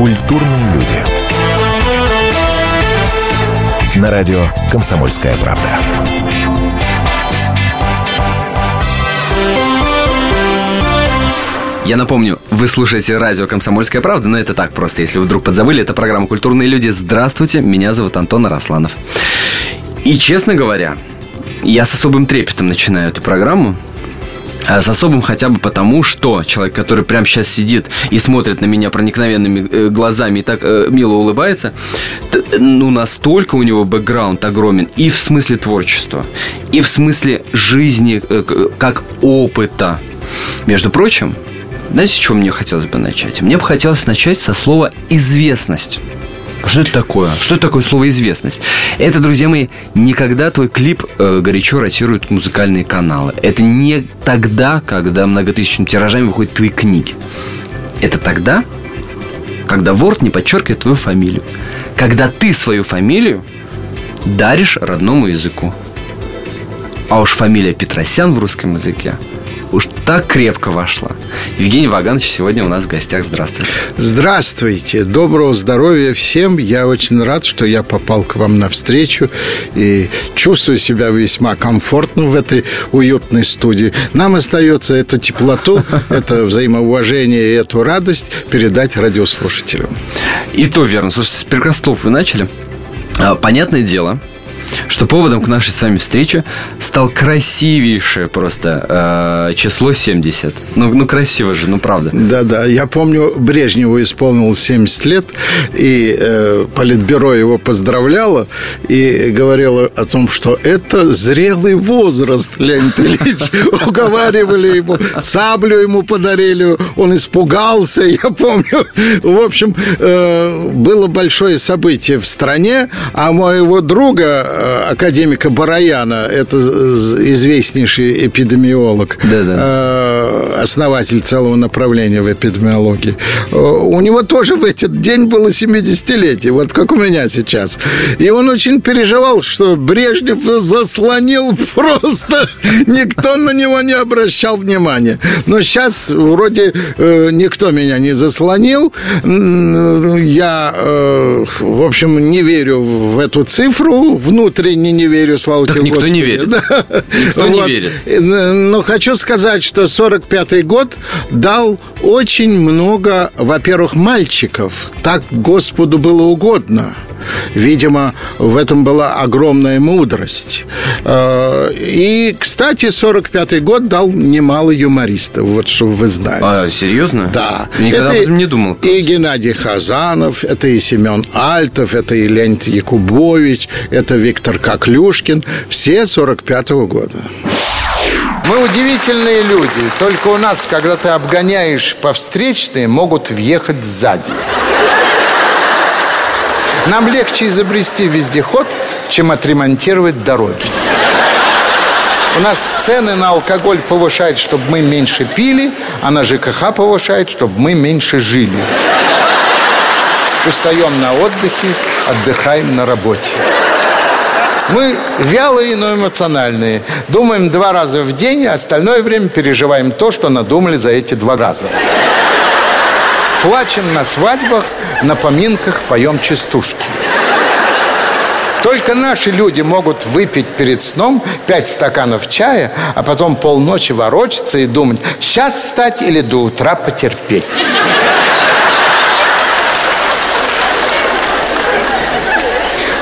Культурные люди. На радио «Комсомольская правда». Я напомню, вы слушаете радио «Комсомольская правда», но это так просто, если вы вдруг подзабыли. Это программа «Культурные люди». Здравствуйте, меня зовут Антон Арасланов. И, честно говоря, я с особым трепетом начинаю эту программу, с особым хотя бы потому, что человек, который прямо сейчас сидит и смотрит на меня проникновенными э, глазами и так э, мило улыбается, ну, настолько у него бэкграунд огромен и в смысле творчества, и в смысле жизни э, как опыта. Между прочим, знаете, с чего мне хотелось бы начать? Мне бы хотелось начать со слова «известность». Что это такое? Что это такое слово «известность»? Это, друзья мои, никогда твой клип э, горячо ротируют музыкальные каналы. Это не тогда, когда многотысячными тиражами выходят твои книги. Это тогда, когда Word не подчеркивает твою фамилию. Когда ты свою фамилию даришь родному языку. А уж фамилия Петросян в русском языке – уж так крепко вошла. Евгений Ваганович сегодня у нас в гостях. Здравствуйте. Здравствуйте. Доброго здоровья всем. Я очень рад, что я попал к вам навстречу и чувствую себя весьма комфортно в этой уютной студии. Нам остается эту теплоту, это взаимоуважение и эту радость передать радиослушателям. И то верно. Слушайте, с прекрасных вы начали. А, понятное дело, что поводом к нашей с вами встрече стал красивейшее просто э, число 70. Ну, ну, красиво же, ну, правда. Да-да, я помню, Брежневу исполнилось 70 лет, и э, Политбюро его поздравляло и говорило о том, что это зрелый возраст, Леонид Ильич. Уговаривали его, саблю ему подарили, он испугался, я помню. В общем, э, было большое событие в стране, а моего друга академика Бараяна, это известнейший эпидемиолог, Да-да. Э, основатель целого направления в эпидемиологии. Э, у него тоже в этот день было 70-летие, вот как у меня сейчас. И он очень переживал, что Брежнев заслонил просто, никто на него не обращал внимания. Но сейчас вроде никто меня не заслонил. Я, в общем, не верю в эту цифру внутрь внутренне не верю, слава так тебе никто Господи. не верит. Да. Никто вот. не верит. Но хочу сказать, что 45-й год дал очень много, во-первых, мальчиков. Так Господу было угодно. Видимо, в этом была огромная мудрость. Э, и, кстати, 45-й год дал немало юмористов, вот чтобы вы знали. А, серьезно? Да. Никогда это об этом не думал. И Геннадий Хазанов, это и Семен Альтов, это и Леонид Якубович, это Виктор Коклюшкин. Все 45-го года. Мы удивительные люди. Только у нас, когда ты обгоняешь по встречной, могут въехать сзади. Нам легче изобрести вездеход, чем отремонтировать дороги. У нас цены на алкоголь повышают, чтобы мы меньше пили, а на ЖКХ повышают, чтобы мы меньше жили. Устаем на отдыхе, отдыхаем на работе. Мы вялые, но эмоциональные. Думаем два раза в день, а остальное время переживаем то, что надумали за эти два раза. Плачем на свадьбах, на поминках поем частушки. Только наши люди могут выпить перед сном пять стаканов чая, а потом полночи ворочаться и думать, сейчас встать или до утра потерпеть.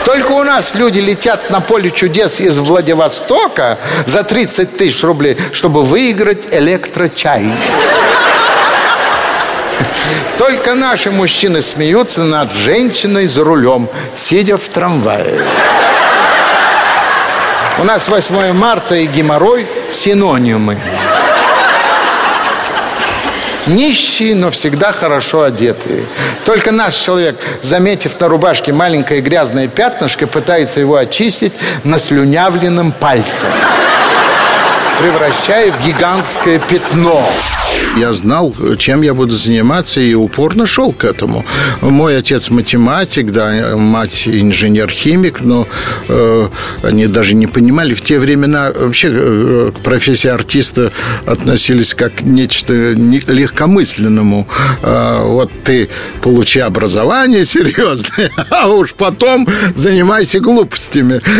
Только у нас люди летят на поле чудес из Владивостока за 30 тысяч рублей, чтобы выиграть электрочай. Только наши мужчины смеются над женщиной за рулем, сидя в трамвае. У нас 8 марта и геморрой синонимы. Нищие, но всегда хорошо одетые. Только наш человек, заметив на рубашке маленькое грязное пятнышко, пытается его очистить наслюнявленным пальцем, превращая в гигантское пятно. Я знал, чем я буду заниматься, и упорно шел к этому. Мой отец математик, да, мать инженер-химик, но э, они даже не понимали. В те времена вообще э, к профессии артиста относились как к нечто легкомысленному. Э, вот ты получи образование серьезное, а уж потом занимайся глупостями.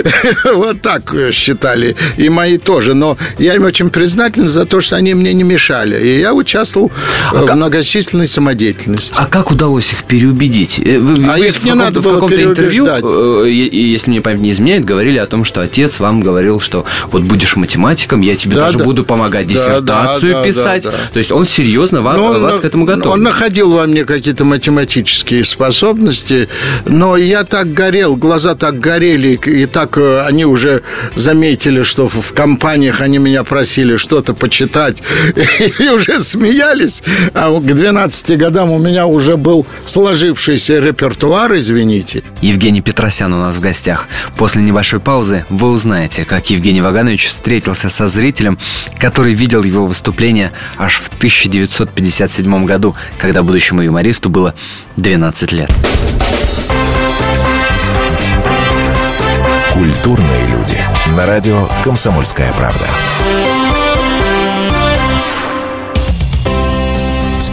Вот так считали. И мои тоже. Но я им очень признателен за то, что они мне не мешали. И я участвовал а в как... многочисленной самодеятельности. А как удалось их переубедить? Э, вы, а вы их не надо было в каком-то интервью, э, если мне память не изменяет, говорили о том, что отец вам говорил, что вот будешь математиком, я тебе да, даже да. буду помогать диссертацию да, да, писать. Да, да. То есть он серьезно вам, он, вас к этому готов. Он находил во мне какие-то математические способности, но я так горел, глаза так горели, и так э, они уже заметили, что в компаниях они меня просили что-то почитать, и уже смеялись. А к 12 годам у меня уже был сложившийся репертуар, извините. Евгений Петросян у нас в гостях. После небольшой паузы вы узнаете, как Евгений Ваганович встретился со зрителем, который видел его выступление аж в 1957 году, когда будущему юмористу было 12 лет. Культурные люди. На радио «Комсомольская правда».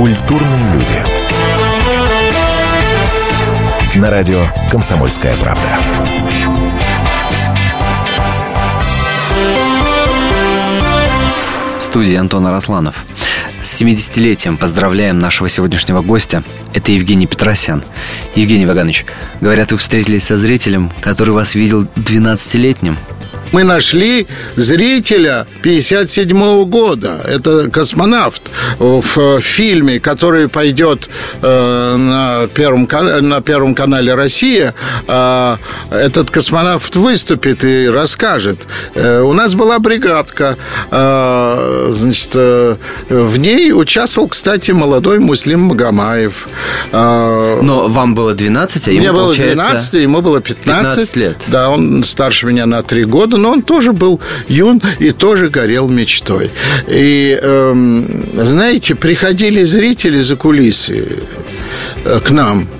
Культурные люди. На радио «Комсомольская правда». студии Антон Арасланов. С 70-летием поздравляем нашего сегодняшнего гостя. Это Евгений Петросян. Евгений Ваганович, говорят, вы встретились со зрителем, который вас видел 12-летним мы нашли зрителя 57 года. Это космонавт в фильме, который пойдет э, на, первом, на Первом канале «Россия». Э, этот космонавт выступит и расскажет. Э, у нас была бригадка. Значит, в ней участвовал, кстати, молодой Муслим Магомаев. Но вам было 12, а ему, Мне было 12, ему было 15. 15 лет. Да, он старше меня на 3 года но он тоже был юн и тоже горел мечтой. И, эм, знаете, приходили зрители за кулисы э, к нам –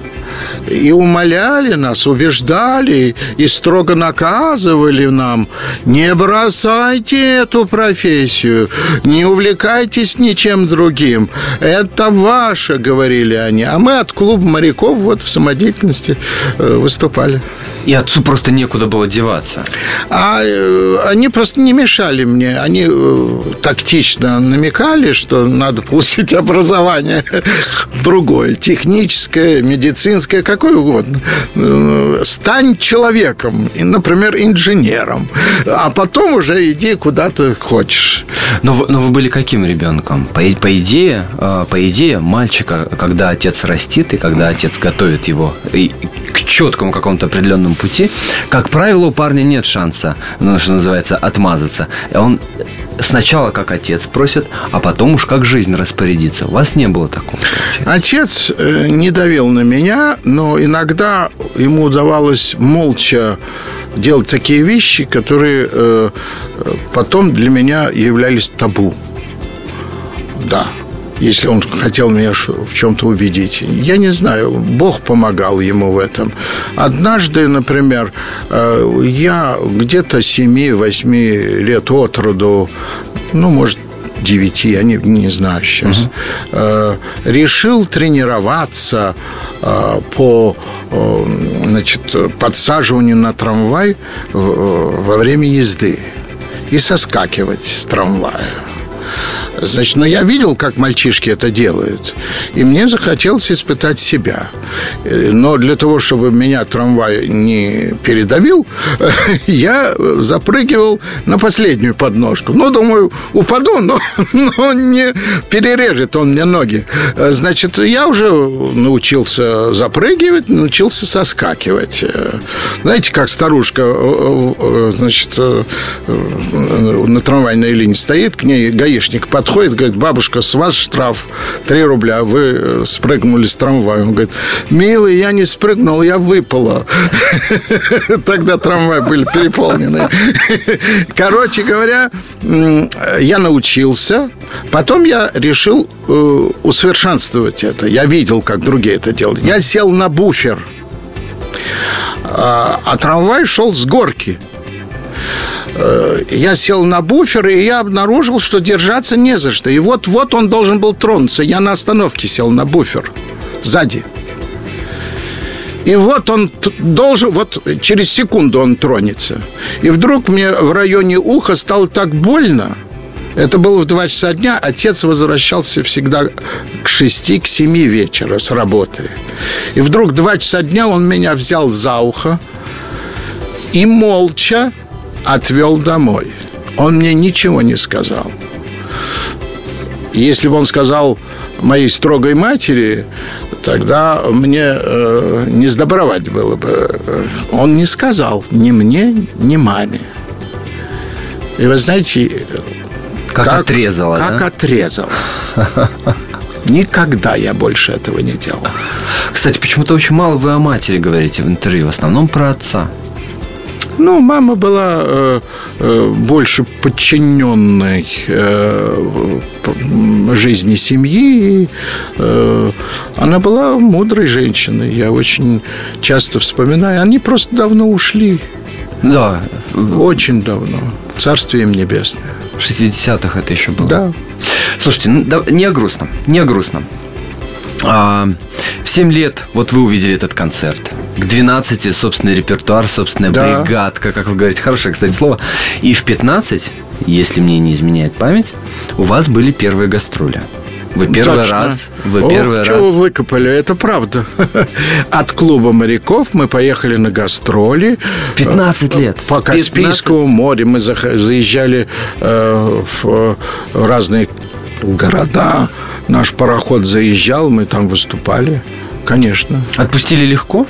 и умоляли нас, убеждали и строго наказывали нам, не бросайте эту профессию, не увлекайтесь ничем другим. Это ваше, говорили они. А мы от клуба моряков вот в самодеятельности э, выступали. И отцу просто некуда было деваться. А э, они просто не мешали мне. Они э, тактично намекали, что надо получить образование другое, техническое, медицинское, какое угодно. Э, стань человеком, например, инженером, а потом уже иди куда ты хочешь. Но но вы были каким ребенком? По, по идее, по идее, мальчика, когда отец растит и когда отец готовит его к четкому какому-то определенному пути, как правило, у парня нет шанса, ну, что называется, отмазаться. Он сначала как отец просит, а потом уж как жизнь распорядится. У вас не было такого? Получается? Отец э, не давил на меня, но иногда ему удавалось молча делать такие вещи, которые э, потом для меня являлись табу. Да если он хотел меня в чем-то убедить. Я не знаю, Бог помогал ему в этом. Однажды, например, э, я где-то 7-8 лет от роду, ну, может, 9, я не, не знаю сейчас, угу. решил тренироваться э, по значит, подсаживанию на трамвай во время езды и соскакивать с трамвая. Значит, но я видел, как мальчишки это делают. И мне захотелось испытать себя. Э, но для того, чтобы меня трамвай не передавил, я запрыгивал на последнюю подножку. Ну, думаю, упаду, но, но не перережет он мне ноги. Э, значит, я уже научился запрыгивать, научился соскакивать. Э, знаете, как старушка, значит, на трамвайной линии стоит, к ней гаишник подходит, говорит, бабушка, с вас штраф 3 рубля, вы э, спрыгнули с трамвая. Он говорит, милый, я не спрыгнул, я выпала. Тогда трамваи были переполнены. Короче говоря, я научился, потом я решил э, усовершенствовать это. Я видел, как другие это делают. Я сел на буфер, а, а трамвай шел с горки. Э, я сел на буфер, и я обнаружил, что держаться не за что. И вот-вот он должен был тронуться. Я на остановке сел на буфер сзади. И вот он должен, вот через секунду он тронется. И вдруг мне в районе уха стало так больно. Это было в 2 часа дня. Отец возвращался всегда к 6, к 7 вечера с работы. И вдруг 2 часа дня он меня взял за ухо и молча отвел домой. Он мне ничего не сказал. Если бы он сказал моей строгой матери, тогда мне э, не сдобровать было бы. Он не сказал ни мне, ни маме. И вы знаете... Как, как отрезало, Как да? отрезало. Никогда я больше этого не делал. Кстати, почему-то очень мало вы о матери говорите в интервью, в основном про отца. Ну, мама была э, э, больше подчиненной э, жизни семьи. Э, она была мудрой женщиной. Я очень часто вспоминаю. Они просто давно ушли. Да. Очень давно. Царствие им небесное. В 60-х это еще было. Да. Слушайте, ну, не о грустном, не о грустном. А, в 7 лет вот вы увидели этот концерт. К 12 собственный репертуар, собственная да. бригадка, как вы говорите. Хорошее, кстати, слово. И в 15, если мне не изменяет память, у вас были первые гастроли. Вы первый Точно. раз, вы О, первый раз. вы выкопали, это правда. От клуба моряков мы поехали на гастроли. 15 лет. По Каспийскому 15... морю мы заезжали э, в разные города наш пароход заезжал, мы там выступали. Конечно. Отпустили легко?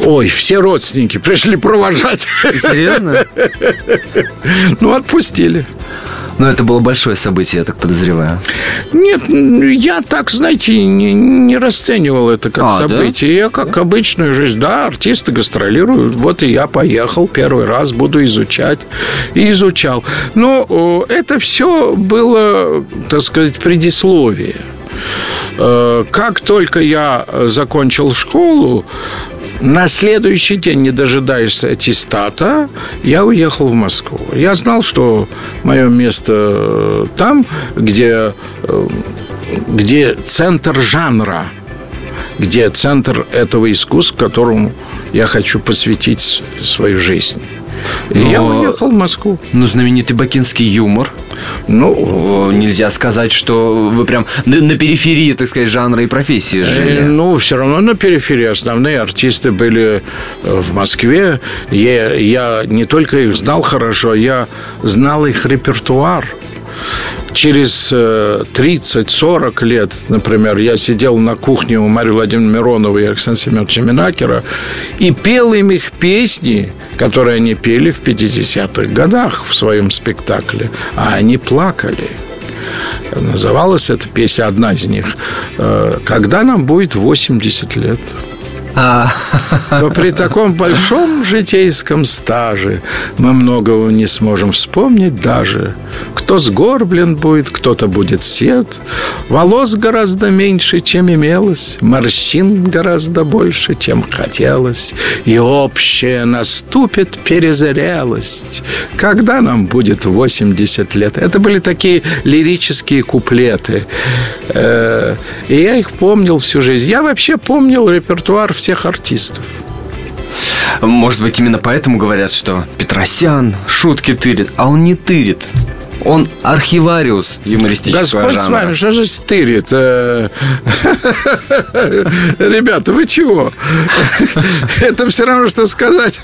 Ой, все родственники пришли провожать. Серьезно? Ну, отпустили. Но это было большое событие, я так подозреваю. Нет, я так, знаете, не, не расценивал это как а, событие. Да? Я как да? обычную жизнь. Да, артисты гастролируют. Вот и я поехал первый раз, буду изучать. И изучал. Но это все было, так сказать, предисловие. Э, как только я закончил школу, на следующий день, не дожидаясь аттестата, я уехал в Москву. Я знал, что мое место э, там, где, э, где центр жанра, где центр этого искусства, которому я хочу посвятить свою жизнь. И Но... я уехал в Москву. Ну, знаменитый бакинский юмор. Ну, нельзя сказать, что вы прям на, на периферии, так сказать, жанра и профессии жили. Ну, все равно на периферии. Основные артисты были э, в Москве. Я, я не только их знал хорошо, я знал их репертуар через 30-40 э, лет, например, я сидел на кухне у Марии Владимировны Мироновой и Александра Семеновича Минакера и пел им их песни, которые они пели в 50-х годах в своем спектакле, а они плакали. Называлась эта песня, одна из них, э, «Когда нам будет 80 лет». То при таком большом житейском стаже мы многого не сможем вспомнить даже. Кто сгорблен будет, кто-то будет сед. Волос гораздо меньше, чем имелось, морщин гораздо больше, чем хотелось. И общая наступит перезрелость. Когда нам будет 80 лет? Это были такие лирические куплеты. Э, и я их помнил всю жизнь. Я вообще помнил репертуар всех всех артистов. Может быть, именно поэтому говорят, что Петросян шутки тырит, а он не тырит. Он архивариус юмористического Господь жанра. с вами, что же стырит? Э, Ребята, вы чего? Это все равно, что сказать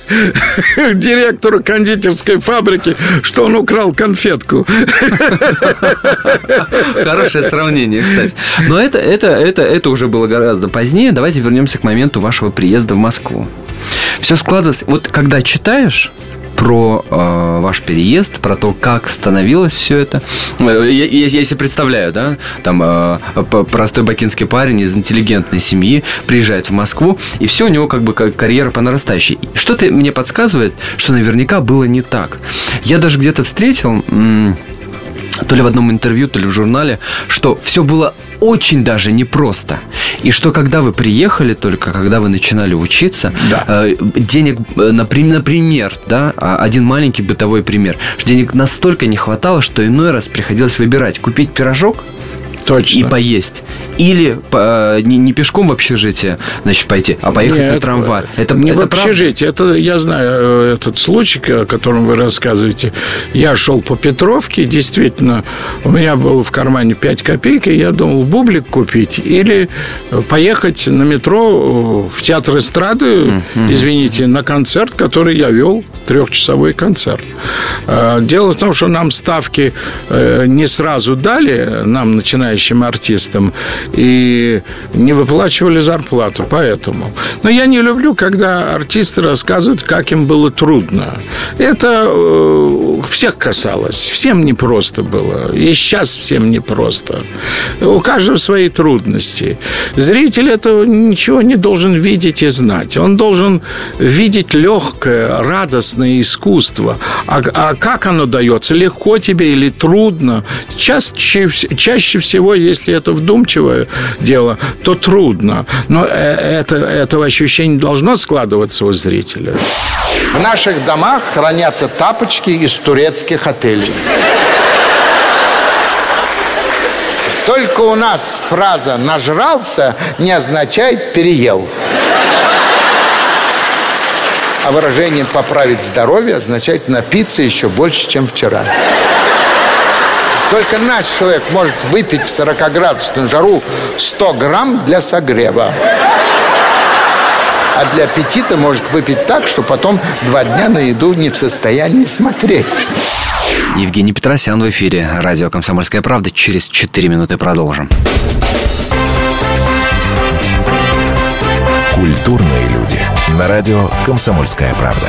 директору кондитерской фабрики, что он украл конфетку. Хорошее сравнение, кстати. Но это, это, это, это уже было гораздо позднее. Давайте вернемся к моменту вашего приезда в Москву. Все складывалось... Вот когда читаешь про э, ваш переезд, про то, как становилось все это. Э, Я, я, я себе представляю, да, там э, простой бакинский парень из интеллигентной семьи приезжает в Москву, и все у него как бы карьера по нарастающей. Что-то мне подсказывает, что наверняка было не так. Я даже где-то встретил... м, то ли в одном интервью, то ли в журнале, что все было очень даже непросто. И что когда вы приехали, только когда вы начинали учиться, Да. э, денег, э, напри- например, да, а, один маленький бытовой пример, что денег настолько не хватало, что иной раз приходилось выбирать, купить пирожок Точно. и поесть. Или по- не, не пешком в общежитие, значит, пойти, а поехать Нет, на трамвай. Это, не это в правда? общежитии. Это я знаю э, этот случай, о котором вы рассказываете. Я шел по Петровке, действительно, у меня было в кармане 5 копеек, и я думал, бублик купить или э, поехать на метро э, в театр эстрады, извините, на концерт, который я вел, трехчасовой концерт. Э, Дело в том, что нам ставки э, не сразу дали, нам, начинающим артистам, и не выплачивали зарплату, поэтому. Но я не люблю, когда артисты рассказывают, как им было трудно. Это э, всех касалось, всем непросто было, и сейчас всем непросто. У каждого свои трудности. Зритель этого ничего не должен видеть и знать. Он должен видеть легкое, радостное искусство. А, а как оно дается? Легко тебе или трудно? Чаще, чаще всего, если это вдумчивое дело, то трудно. Но э, это, этого ощущения должно складываться у зрителя. В наших домах хранятся тапочки из турецких отелей. Только у нас фраза «нажрался» не означает «переел». А выражение «поправить здоровье» означает «напиться еще больше, чем вчера». Только наш человек может выпить в 40-градусную жару 100 грамм для согрева. А для аппетита может выпить так, что потом два дня на еду не в состоянии смотреть. Евгений Петросян в эфире. Радио «Комсомольская правда». Через 4 минуты продолжим. Культурные люди. На радио «Комсомольская правда».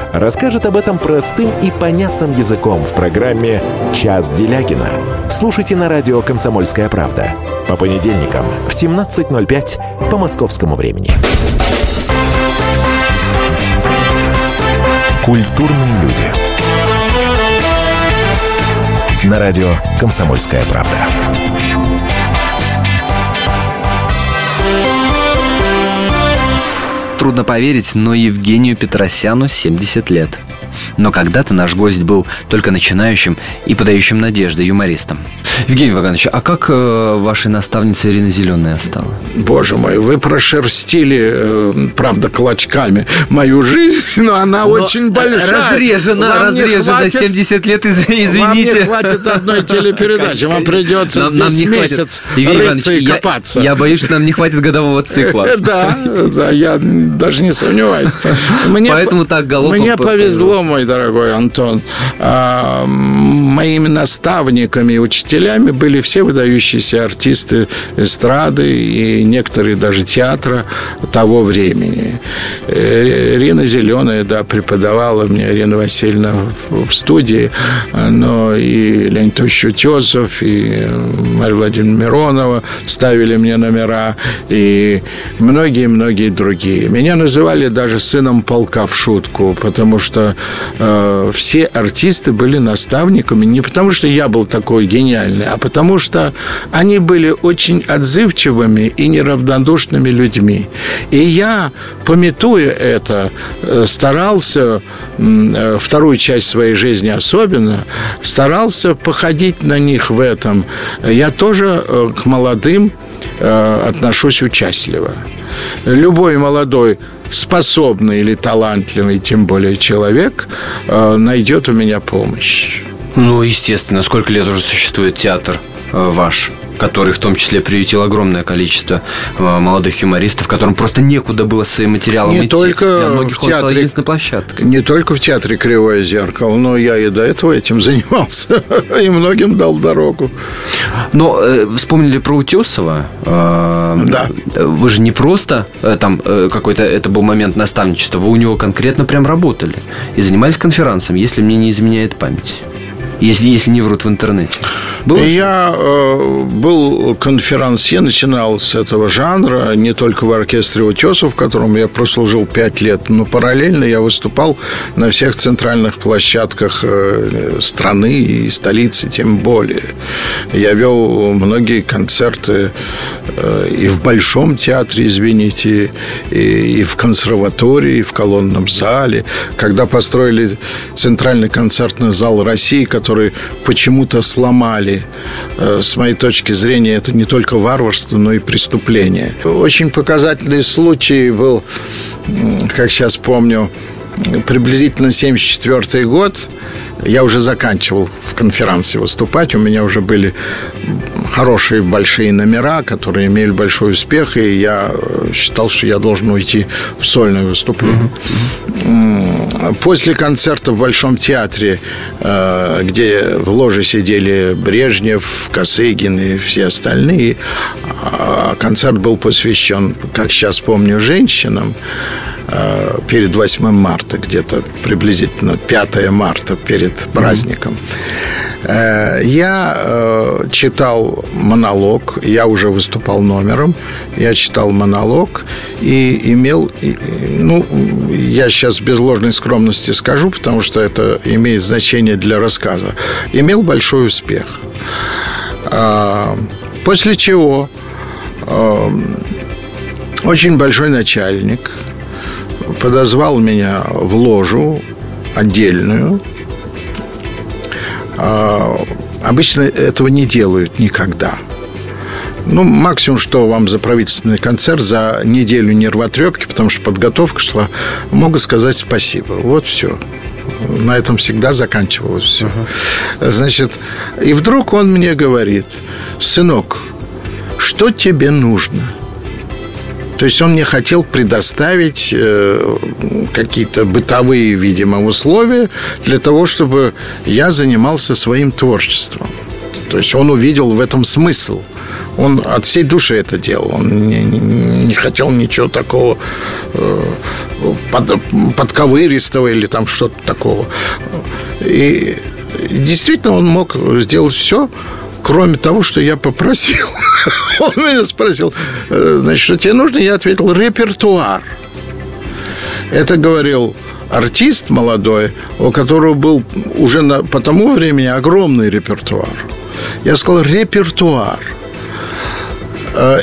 расскажет об этом простым и понятным языком в программе «Час Делягина». Слушайте на радио «Комсомольская правда» по понедельникам в 17.05 по московскому времени. Культурные люди. На радио «Комсомольская правда». Трудно поверить, но Евгению Петросяну 70 лет. Но когда-то наш гость был только начинающим и подающим надежды юмористом. Евгений Ваганович, а как э, вашей наставница Ирина Зеленая стала? Боже мой, вы прошерстили, э, правда, клочками мою жизнь, но она очень большая. Разрежена, Вам не разрежена, хватит- 70 лет, изв- Вам не извините. хватит одной телепередачи, вам придется Нам- нам здесь не хватит. месяц Евгений рыться и Иванович, я- копаться. Я, боюсь, что нам не хватит годового цикла. Да, да, я даже не сомневаюсь. Мне Поэтому по- так Галопов Мне по- повезло, мой дорогой Антон. А, Моими наставниками и учителями были все выдающиеся артисты эстрады и некоторые даже театра того времени. Э, Ирина Зеленая, да, преподавала мне, Ирина Васильевна в студии, но и Леонид Утесов, и Марья Владимировна Миронова ставили мне номера, и многие-многие другие. Меня называли даже сыном полка в шутку, потому что э, все артисты были наставниками не потому, что я был такой гениальный, а потому что они были очень отзывчивыми и неравнодушными людьми. И я, пометуя это, э, старался, э, вторую часть своей жизни особенно, старался походить на них в этом. Я тоже э, к молодым отношусь участливо. Любой молодой способный или талантливый, тем более человек, найдет у меня помощь. Ну, естественно. Сколько лет уже существует театр ваш? который в том числе приютил огромное количество э, молодых юмористов, которым просто некуда было своим материалом не идти. Только Для многих в театре, он единственной площадкой. Не только в театре «Кривое зеркало», но я и до этого этим занимался, и многим дал дорогу. Но э, вспомнили про Утесова. Э, да. Вы же не просто э, там э, какой-то, это был момент наставничества, вы у него конкретно прям работали и занимались конферансом, если мне не изменяет память если, если не врут в интернете? Было я э, был конферансье, начинал с этого жанра, не только в оркестре «Утесов», в котором я прослужил пять лет, но параллельно я выступал на всех центральных площадках э, страны и столицы, тем более. Я вел многие концерты э, и в Большом театре, извините, и, и в консерватории, и в колонном зале. Когда построили центральный концертный зал России, который которые почему-то сломали. Э, с моей точки зрения, это не только варварство, но и преступление. Очень показательный случай был, как сейчас помню, приблизительно 74 год. Я уже заканчивал в конференции выступать. У меня уже были хорошие большие номера, которые имели большой успех, и я э, считал, что я должен уйти в сольное выступление. Uh-huh. После концерта в Большом театре, э, где в ложе сидели Брежнев, Косыгин и все остальные, а концерт был посвящен, как сейчас помню, женщинам перед 8 марта, где-то приблизительно 5 марта перед праздником. Э, я э, читал монолог, я уже выступал номером, я читал монолог и имел, ну, я сейчас без ложной скромности скажу, потому что это имеет значение для рассказа, имел большой успех. После чего э, очень большой начальник подозвал меня в ложу отдельную – а, обычно этого не делают никогда. Ну, максимум, что вам за правительственный концерт, за неделю нервотрепки, потому что подготовка шла, могу сказать спасибо. Вот все. На этом всегда заканчивалось все. Uh-huh. Значит, и вдруг он мне говорит, сынок, что тебе нужно? То есть он мне хотел предоставить э, какие-то бытовые, видимо, условия для того, чтобы я занимался своим творчеством. То есть он увидел в этом смысл. Он от всей души это делал. Он не, не хотел ничего такого э, под, подковыристого или там что-то такого. И действительно он мог сделать все, кроме того, что я попросил. Он меня спросил, «Э, значит, что тебе нужно? Я ответил, репертуар. Это говорил артист молодой, у которого был уже на, по тому времени огромный репертуар. Я сказал, репертуар. Э,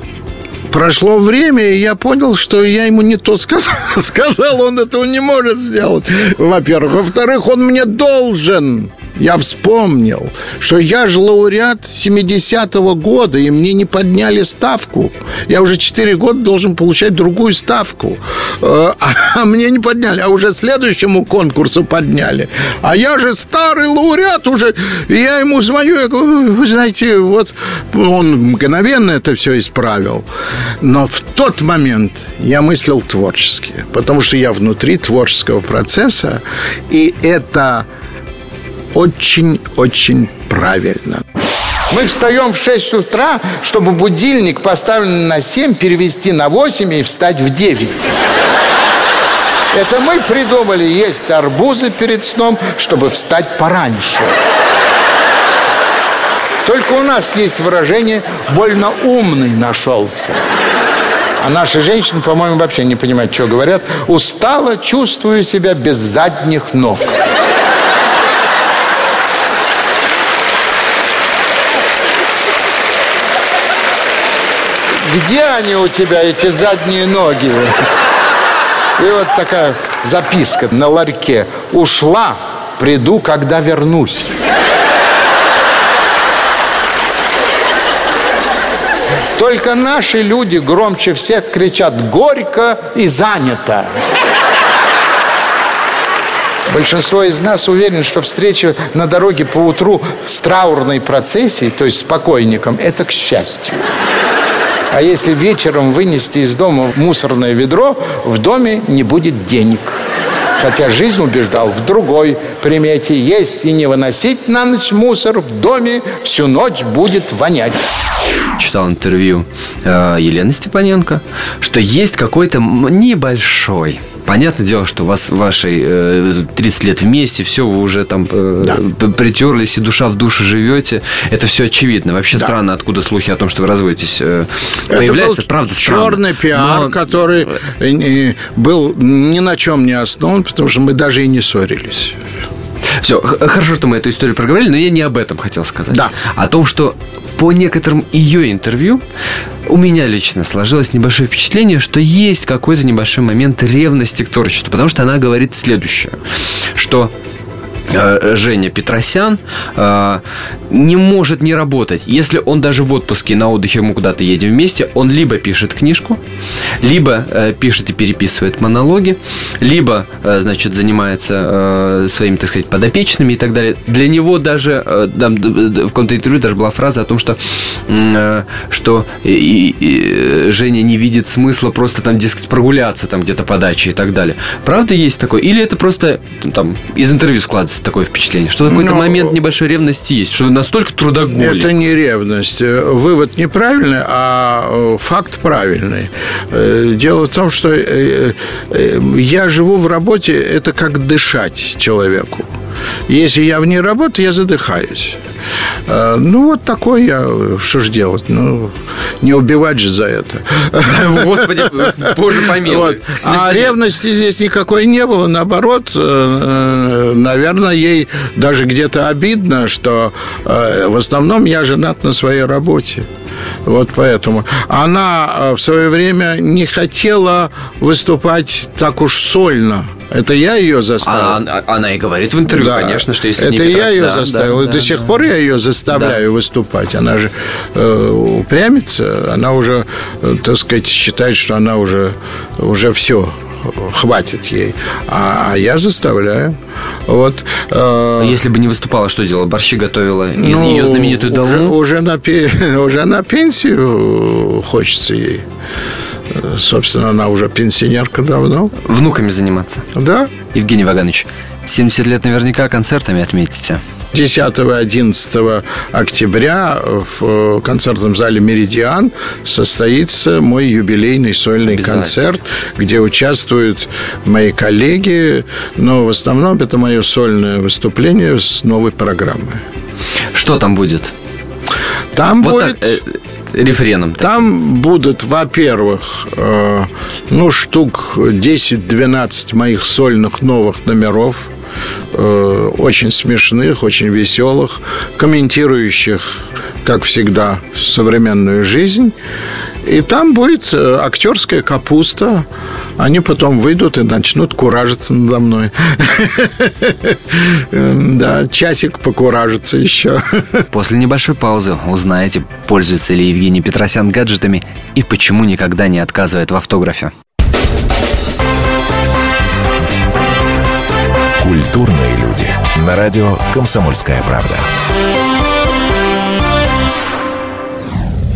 прошло время, и я понял, что я ему не то сказал. Сказал, он этого не может сделать. Во-первых. Во-вторых, он мне должен я вспомнил, что я же лауреат 70-го года, и мне не подняли ставку. Я уже 4 года должен получать другую ставку. Э, а мне не подняли, а уже следующему конкурсу подняли. А я же старый лауреат уже. Я ему звоню, я говорю, вы знаете, вот он мгновенно это все исправил. Но в тот момент я мыслил творчески, потому что я внутри творческого процесса, и это очень-очень правильно. Мы встаем в 6 утра, чтобы будильник, поставленный на 7, перевести на 8 и встать в 9. Это мы придумали есть арбузы перед сном, чтобы встать пораньше. Только у нас есть выражение «больно умный нашелся». А наши женщины, по-моему, вообще не понимают, что говорят. Устала, чувствую себя без задних ног. Где они у тебя, эти задние ноги? И вот такая записка на ларьке. Ушла, приду, когда вернусь. Только наши люди громче всех кричат «горько» и «занято». Большинство из нас уверен, что встреча на дороге по утру с траурной процессией, то есть с покойником, это к счастью. А если вечером вынести из дома мусорное ведро, в доме не будет денег. Хотя жизнь убеждал в другой примете. Если не выносить на ночь мусор, в доме всю ночь будет вонять. Читал интервью э, Елены Степаненко, что есть какой-то небольшой Понятное дело, что у вас ваши э, 30 лет вместе, все, вы уже там э, да. притерлись и душа в душе живете. Это все очевидно. Вообще да. странно, откуда слухи о том, что вы разводитесь, э, появляются. Правда странно. черный пиар, Но... который э, был ни на чем не основан, потому что мы даже и не ссорились. Все, хорошо, что мы эту историю проговорили, но я не об этом хотел сказать. Да. О том, что по некоторым ее интервью у меня лично сложилось небольшое впечатление, что есть какой-то небольшой момент ревности к творчеству, потому что она говорит следующее, что Женя Петросян э, не может не работать. Если он даже в отпуске на отдыхе мы куда-то едем вместе, он либо пишет книжку, либо э, пишет и переписывает монологи, либо, значит, занимается своими, так сказать, подопечными и так далее. Для него даже там, в каком-то интервью даже была фраза о том, что, что и, и Женя не видит смысла просто там, дескать, прогуляться там где-то по даче и так далее. Правда есть такое? Или это просто там из интервью складывается? Такое впечатление? Что какой-то ну, момент небольшой ревности есть? Что настолько трудоголик? Это не ревность. Вывод неправильный, а э, факт правильный. Э, дело в том, что э, я живу в работе, это как дышать человеку. Если я вне работы, я задыхаюсь. А, ну, вот такой я. Что ж делать? Ну, не убивать же за это. Господи, боже помилуй. Вот. А ревности здесь никакой не было. Наоборот, э, э, наверное, ей даже где-то обидно, что э, в основном я женат на своей работе. Вот поэтому. Она в свое время не хотела выступать так уж сольно – это я ее заставил. А, она, она и говорит в интервью, да. конечно, что если Это не я ее да, заставил. Да, и да, до сих да. пор я ее заставляю да. выступать. Она же э, упрямится, она уже, э, так сказать, считает, что она уже, уже все хватит ей. А, а я заставляю. Вот. Э, Если бы не выступала, что делала? Борщи готовила? Ну, ее знаменитую долу? Уже, уже, на, уже на пенсию хочется ей. Собственно, она уже пенсионерка давно. Внуками заниматься? Да. Евгений Ваганович, 70 лет наверняка концертами отметите. 10-11 октября в концертном зале «Меридиан» состоится мой юбилейный сольный концерт, где участвуют мои коллеги, но в основном это мое сольное выступление с новой программой. Что там будет? Там вот будет... Так, рефреном? Там будут, во-первых, э, ну, штук 10-12 моих сольных новых номеров э, очень смешных, очень веселых, комментирующих, как всегда, современную жизнь. И там будет э, актерская капуста. Они потом выйдут и начнут куражиться надо мной. Да, часик покуражится еще. После небольшой паузы узнаете, пользуется ли Евгений Петросян гаджетами и почему никогда не отказывает в автографе. Культурные люди. На радио «Комсомольская правда».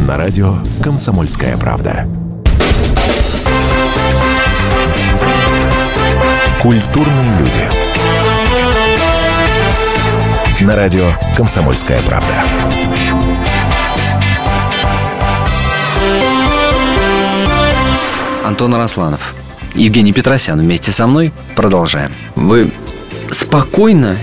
на радио «Комсомольская правда». Культурные люди. На радио «Комсомольская правда». Антон Арасланов. Евгений Петросян вместе со мной. Продолжаем. Вы спокойно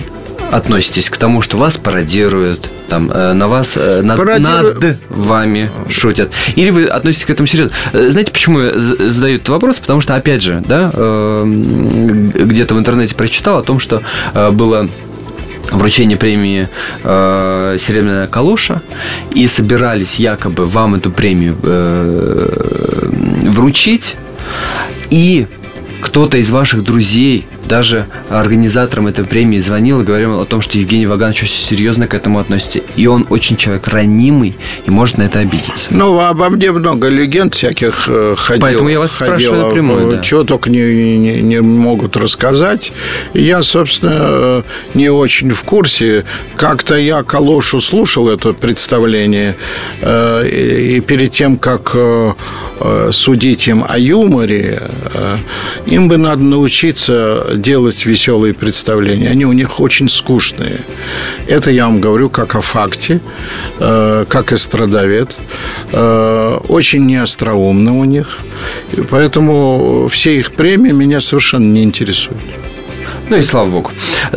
относитесь к тому, что вас пародируют, там, э, на вас, э, над, Пародирую- над вами шутят? Или вы относитесь к этому серьезно? Э, Знаете, почему я задаю этот вопрос? Потому что, опять же, да, э, м, где-то в интернете прочитал о том, что было вручение премии э, «Серебряная калоша», и собирались якобы вам эту премию э, вручить, и кто-то из ваших друзей, даже организаторам этой премии звонил и говорил о том, что Евгений Ваганович очень серьезно к этому относится. И он очень человек ранимый и может на это обидеться. Ну, обо мне много легенд всяких э, ходило. Поэтому я вас спрашиваю напрямую, да. Чего только не, не, не могут рассказать. И Я, собственно, э, не очень в курсе. Как-то я Калошу слушал это представление. э, И перед тем, как судить им о юморе, им бы надо научиться делать веселые представления. Они у них очень скучные. Это я вам говорю как о факте, э, как эстрадовед. Э, Очень неостроумно у них. Поэтому все их премии меня совершенно не интересуют. Ну и слава богу.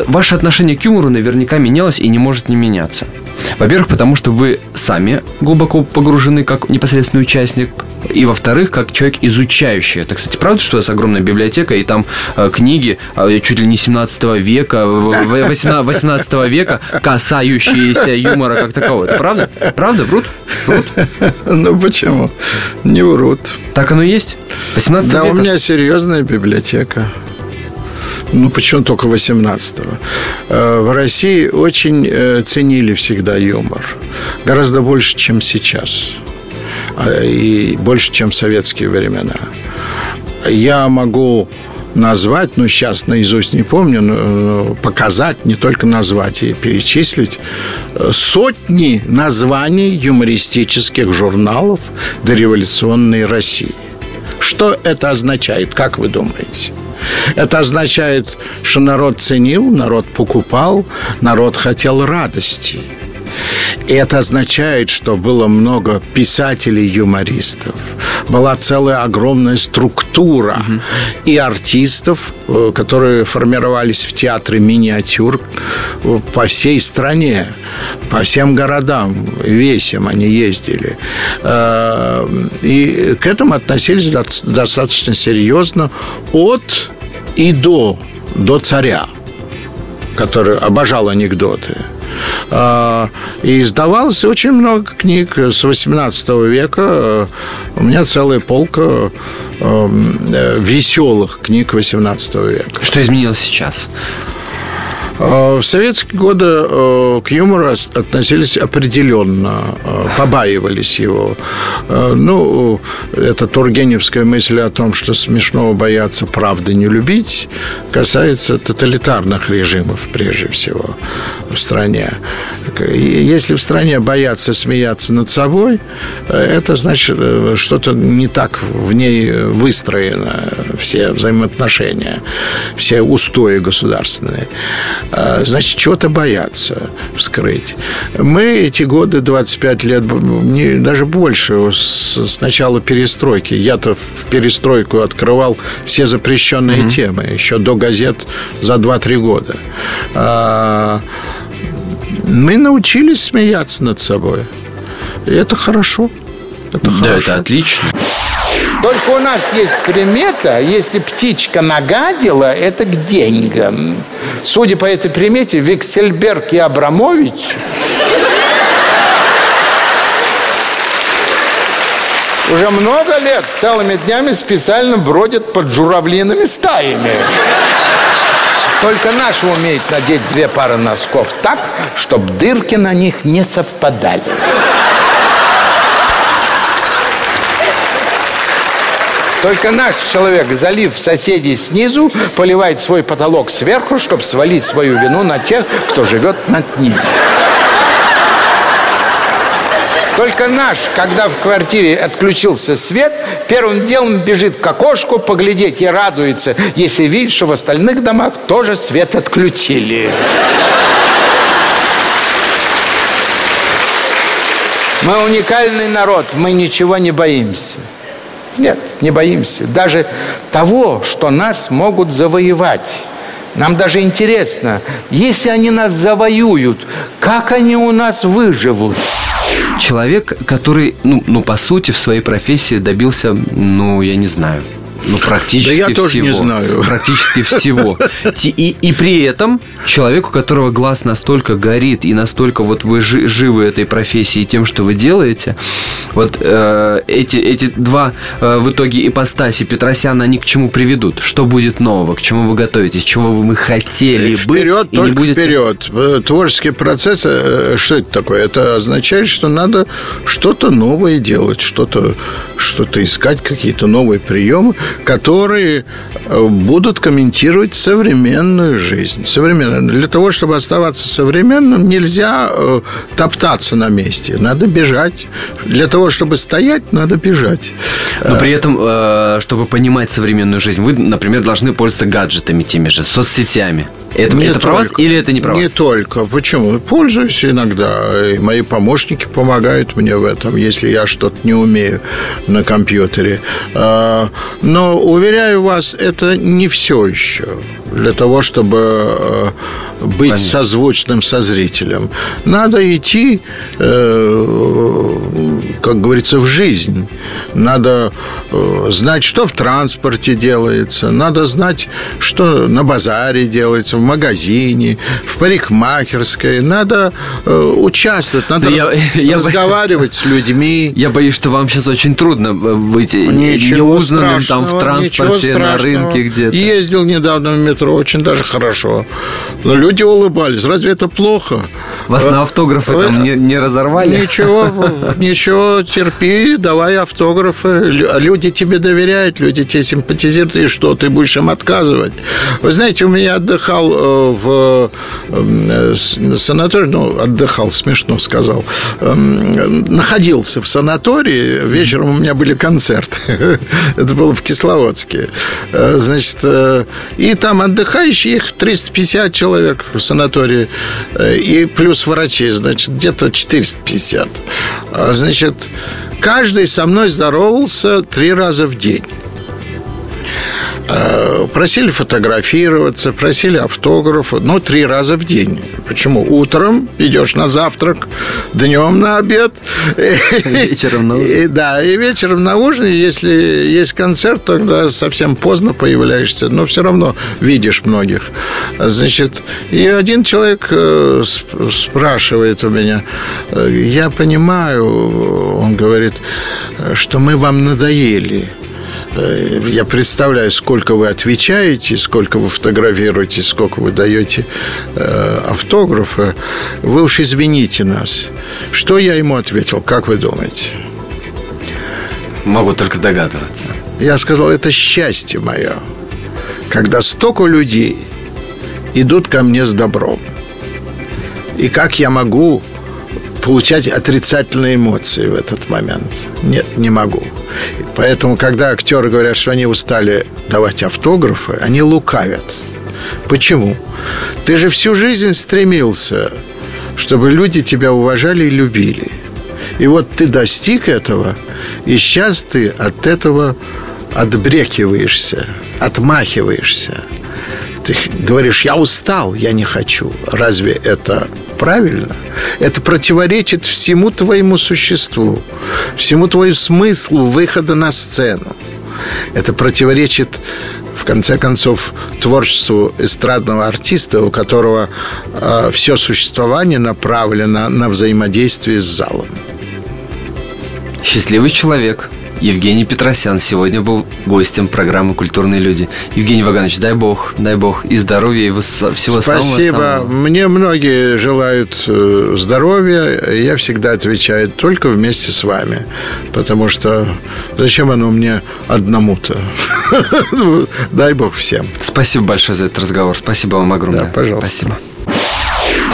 Ваше отношение к юмору наверняка менялось и не может не меняться. Во-первых, потому что вы сами глубоко погружены как непосредственный участник. И во-вторых, как человек изучающий. Это, кстати, правда, что у вас огромная библиотека, и там э, книги э, чуть ли не 17 века, в- в- 18 18 века, касающиеся юмора как такового. Это правда? Правда? Врут? Врут? Ну почему? Не врут. Так оно и есть? 18 Да, века? у меня серьезная библиотека. Ну, почему только 18-го? Э, В России очень э, ценили всегда юмор. Гораздо больше, чем сейчас. А, И больше, чем в советские времена. Я могу назвать, ну, сейчас наизусть не помню, но э, показать, не только назвать и перечислить, э, сотни названий юмористических журналов дореволюционной России. Что это означает, как вы думаете? Это означает, что народ ценил, народ покупал, народ хотел радости. И это означает, что было много писателей-юмористов, была целая огромная структура и артистов, э, которые формировались в театре миниатюр э, по всей стране, по всем городам, весям они ездили. Э, И к этому относились достаточно серьезно от и до, до царя который обожал анекдоты. А, И издавалось очень много книг с 18 века. У меня целая полка э, э, веселых книг 18 века. Что изменилось сейчас? А, В советские годы э, к юмору ос- относились определенно, э, побаивались его. Э, Ну, это тургеневская мысль о том, что смешного бояться, правды не любить, касается тоталитарных режимов прежде всего в стране. И Если в стране боятся смеяться над собой, э, это значит, э, что-то не так в ней выстроено, все взаимоотношения, все устои государственные. А, Значит, чего-то боятся вскрыть. Мы эти годы, 25 лет, не- даже больше, с, с начала перестройки. Я-то в перестройку открывал все запрещенные темы, еще до газет за 2-3 года. Мы научились смеяться над собой. И это хорошо. Это Да, хорошо. это отлично. Только у нас есть примета, если птичка нагадила, это к деньгам. Судя по этой примете, Виксельберг и Абрамович уже много лет целыми днями специально бродят под журавлиными стаями. Только наши умеют надеть две пары носков так, чтобы дырки на них не совпадали. Только наш человек, залив соседей снизу, поливает свой потолок сверху, чтобы свалить свою вину на тех, кто живет над ним. Только наш, когда в квартире отключился свет, первым делом бежит к окошку поглядеть и радуется, если видит, что в остальных домах тоже свет отключили. Мы уникальный народ, мы ничего не боимся. Нет, не боимся. Даже того, что нас могут завоевать. Нам даже интересно, если они нас завоюют, как они у нас выживут? Человек, который, ну, ну, по сути, в своей профессии добился, ну, я не знаю, ну, практически Да я тоже всего. не знаю. Практически всего. И, и при этом человек, у которого глаз настолько горит, и настолько вот вы жи- живы этой профессией тем, что вы делаете, вот э, эти, эти два э, в итоге ипостаси Петросяна, они к чему приведут? Что будет нового? К чему вы готовитесь? Чего бы вы хотели бы? Вперед, и не только будет- вперед. Э, Творческий процесс, э, что это такое? Это означает, что надо что-то новое делать, что-то что искать, какие-то новые приемы, которые э, будут комментировать современную жизнь. Современную. Для того, чтобы оставаться современным, нельзя э, топтаться на месте. Надо бежать. Для того, чтобы стоять, надо бежать. Но при этом, э, чтобы понимать современную жизнь, вы, например, должны пользоваться гаджетами теми же, соцсетями. Это, Не это про вас или это не про Не вас? только. Почему? Пользуюсь иногда. И мои помощники помогают мне в этом, если я что-то не умею на компьютере. Но, уверяю вас, это не все еще для того, чтобы быть созвучным со зрителем. Надо идти, э, как говорится, в жизнь. Надо э, знать, что в транспорте делается. Надо знать, что на базаре делается, в магазине, в парикмахерской. Надо э, участвовать, надо Да я- раз- я- разговаривать с людьми. Я боюсь, что вам сейчас очень трудно э, быть Ничего неузнанным там в транспорте, на рынке где-то. Ездил недавно в метро, очень даже хорошо. Но люди улыбались. Разве это плохо? Вас Э, на автографы вы- там не, не разорвали? Ничего, ничего, терпи, давай автографы. Лю- Люди тебе доверяют, люди тебе симпатизируют, и что, ты будешь им отказывать? Вы знаете, у меня отдыхал э, в э, с- санатории, ну, отдыхал, смешно сказал, Эм, находился в санатории, вечером у меня были концерты. Это было в Кисловодске. Э, Значит, э, и там отдыхающие, их 350 человек в санатории, и плюс врачей, значит, где-то 450. А, Значит, каждый со мной здоровался три раза в день. Э, Просили фотографироваться, просили автографы, но три раза в день. Почему? Утром идешь на завтрак, днем на обед. Вечером на ужин. Да, и вечером на ужин, если есть концерт, тогда совсем поздно появляешься, но все равно видишь многих. Значит, и один человек э, сп- спрашивает у меня, э, я понимаю, он говорит, что мы вам надоели. Э, Я представляю, сколько вы отвечаете, сколько вы фотографируете, сколько вы даете э, автографа. Вы уж извините нас. Что я ему ответил, как вы думаете? Могу только догадываться. Я сказал, это счастье мое, когда столько людей идут ко мне с добром. И как я могу получать отрицательные эмоции в этот момент? Нет, не могу. Поэтому, когда актеры говорят, что они устали давать автографы, они лукавят. Почему? Ты же всю жизнь стремился, чтобы люди тебя уважали и любили. И вот ты достиг этого, и сейчас ты от этого отбрекиваешься, отмахиваешься. Ты говоришь, я устал, я не хочу. Разве это правильно? Это противоречит всему твоему существу, всему твоему смыслу выхода на сцену. Это противоречит, в конце концов, творчеству эстрадного артиста, у которого все существование направлено на взаимодействие с залом. Счастливый человек. Евгений Петросян сегодня был гостем программы «Культурные люди». Евгений Ваганович, дай бог, дай бог и здоровья, и всего Спасибо. самого-самого. Мне многие желают э, здоровья. Я всегда отвечаю только вместе с вами. Потому что зачем оно мне одному-то? Ну, Дай бог всем. Спасибо большое за этот разговор. Спасибо вам огромное. Да, пожалуйста. Спасибо.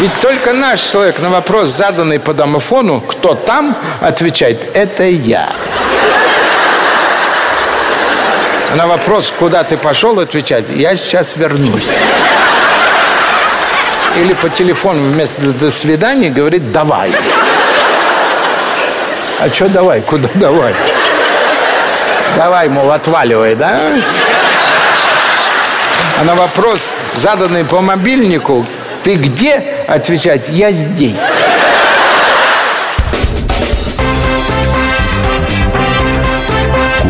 Ведь только наш человек на вопрос, заданный по домофону, кто там, отвечает, это я. А на вопрос, куда ты пошел, отвечает, я сейчас вернусь. Или по телефону вместо «до свидания» говорит «давай». А что давай? Куда давай? Давай, мол, отваливай, да? А на вопрос, заданный по мобильнику, ты где? Отвечать, я здесь.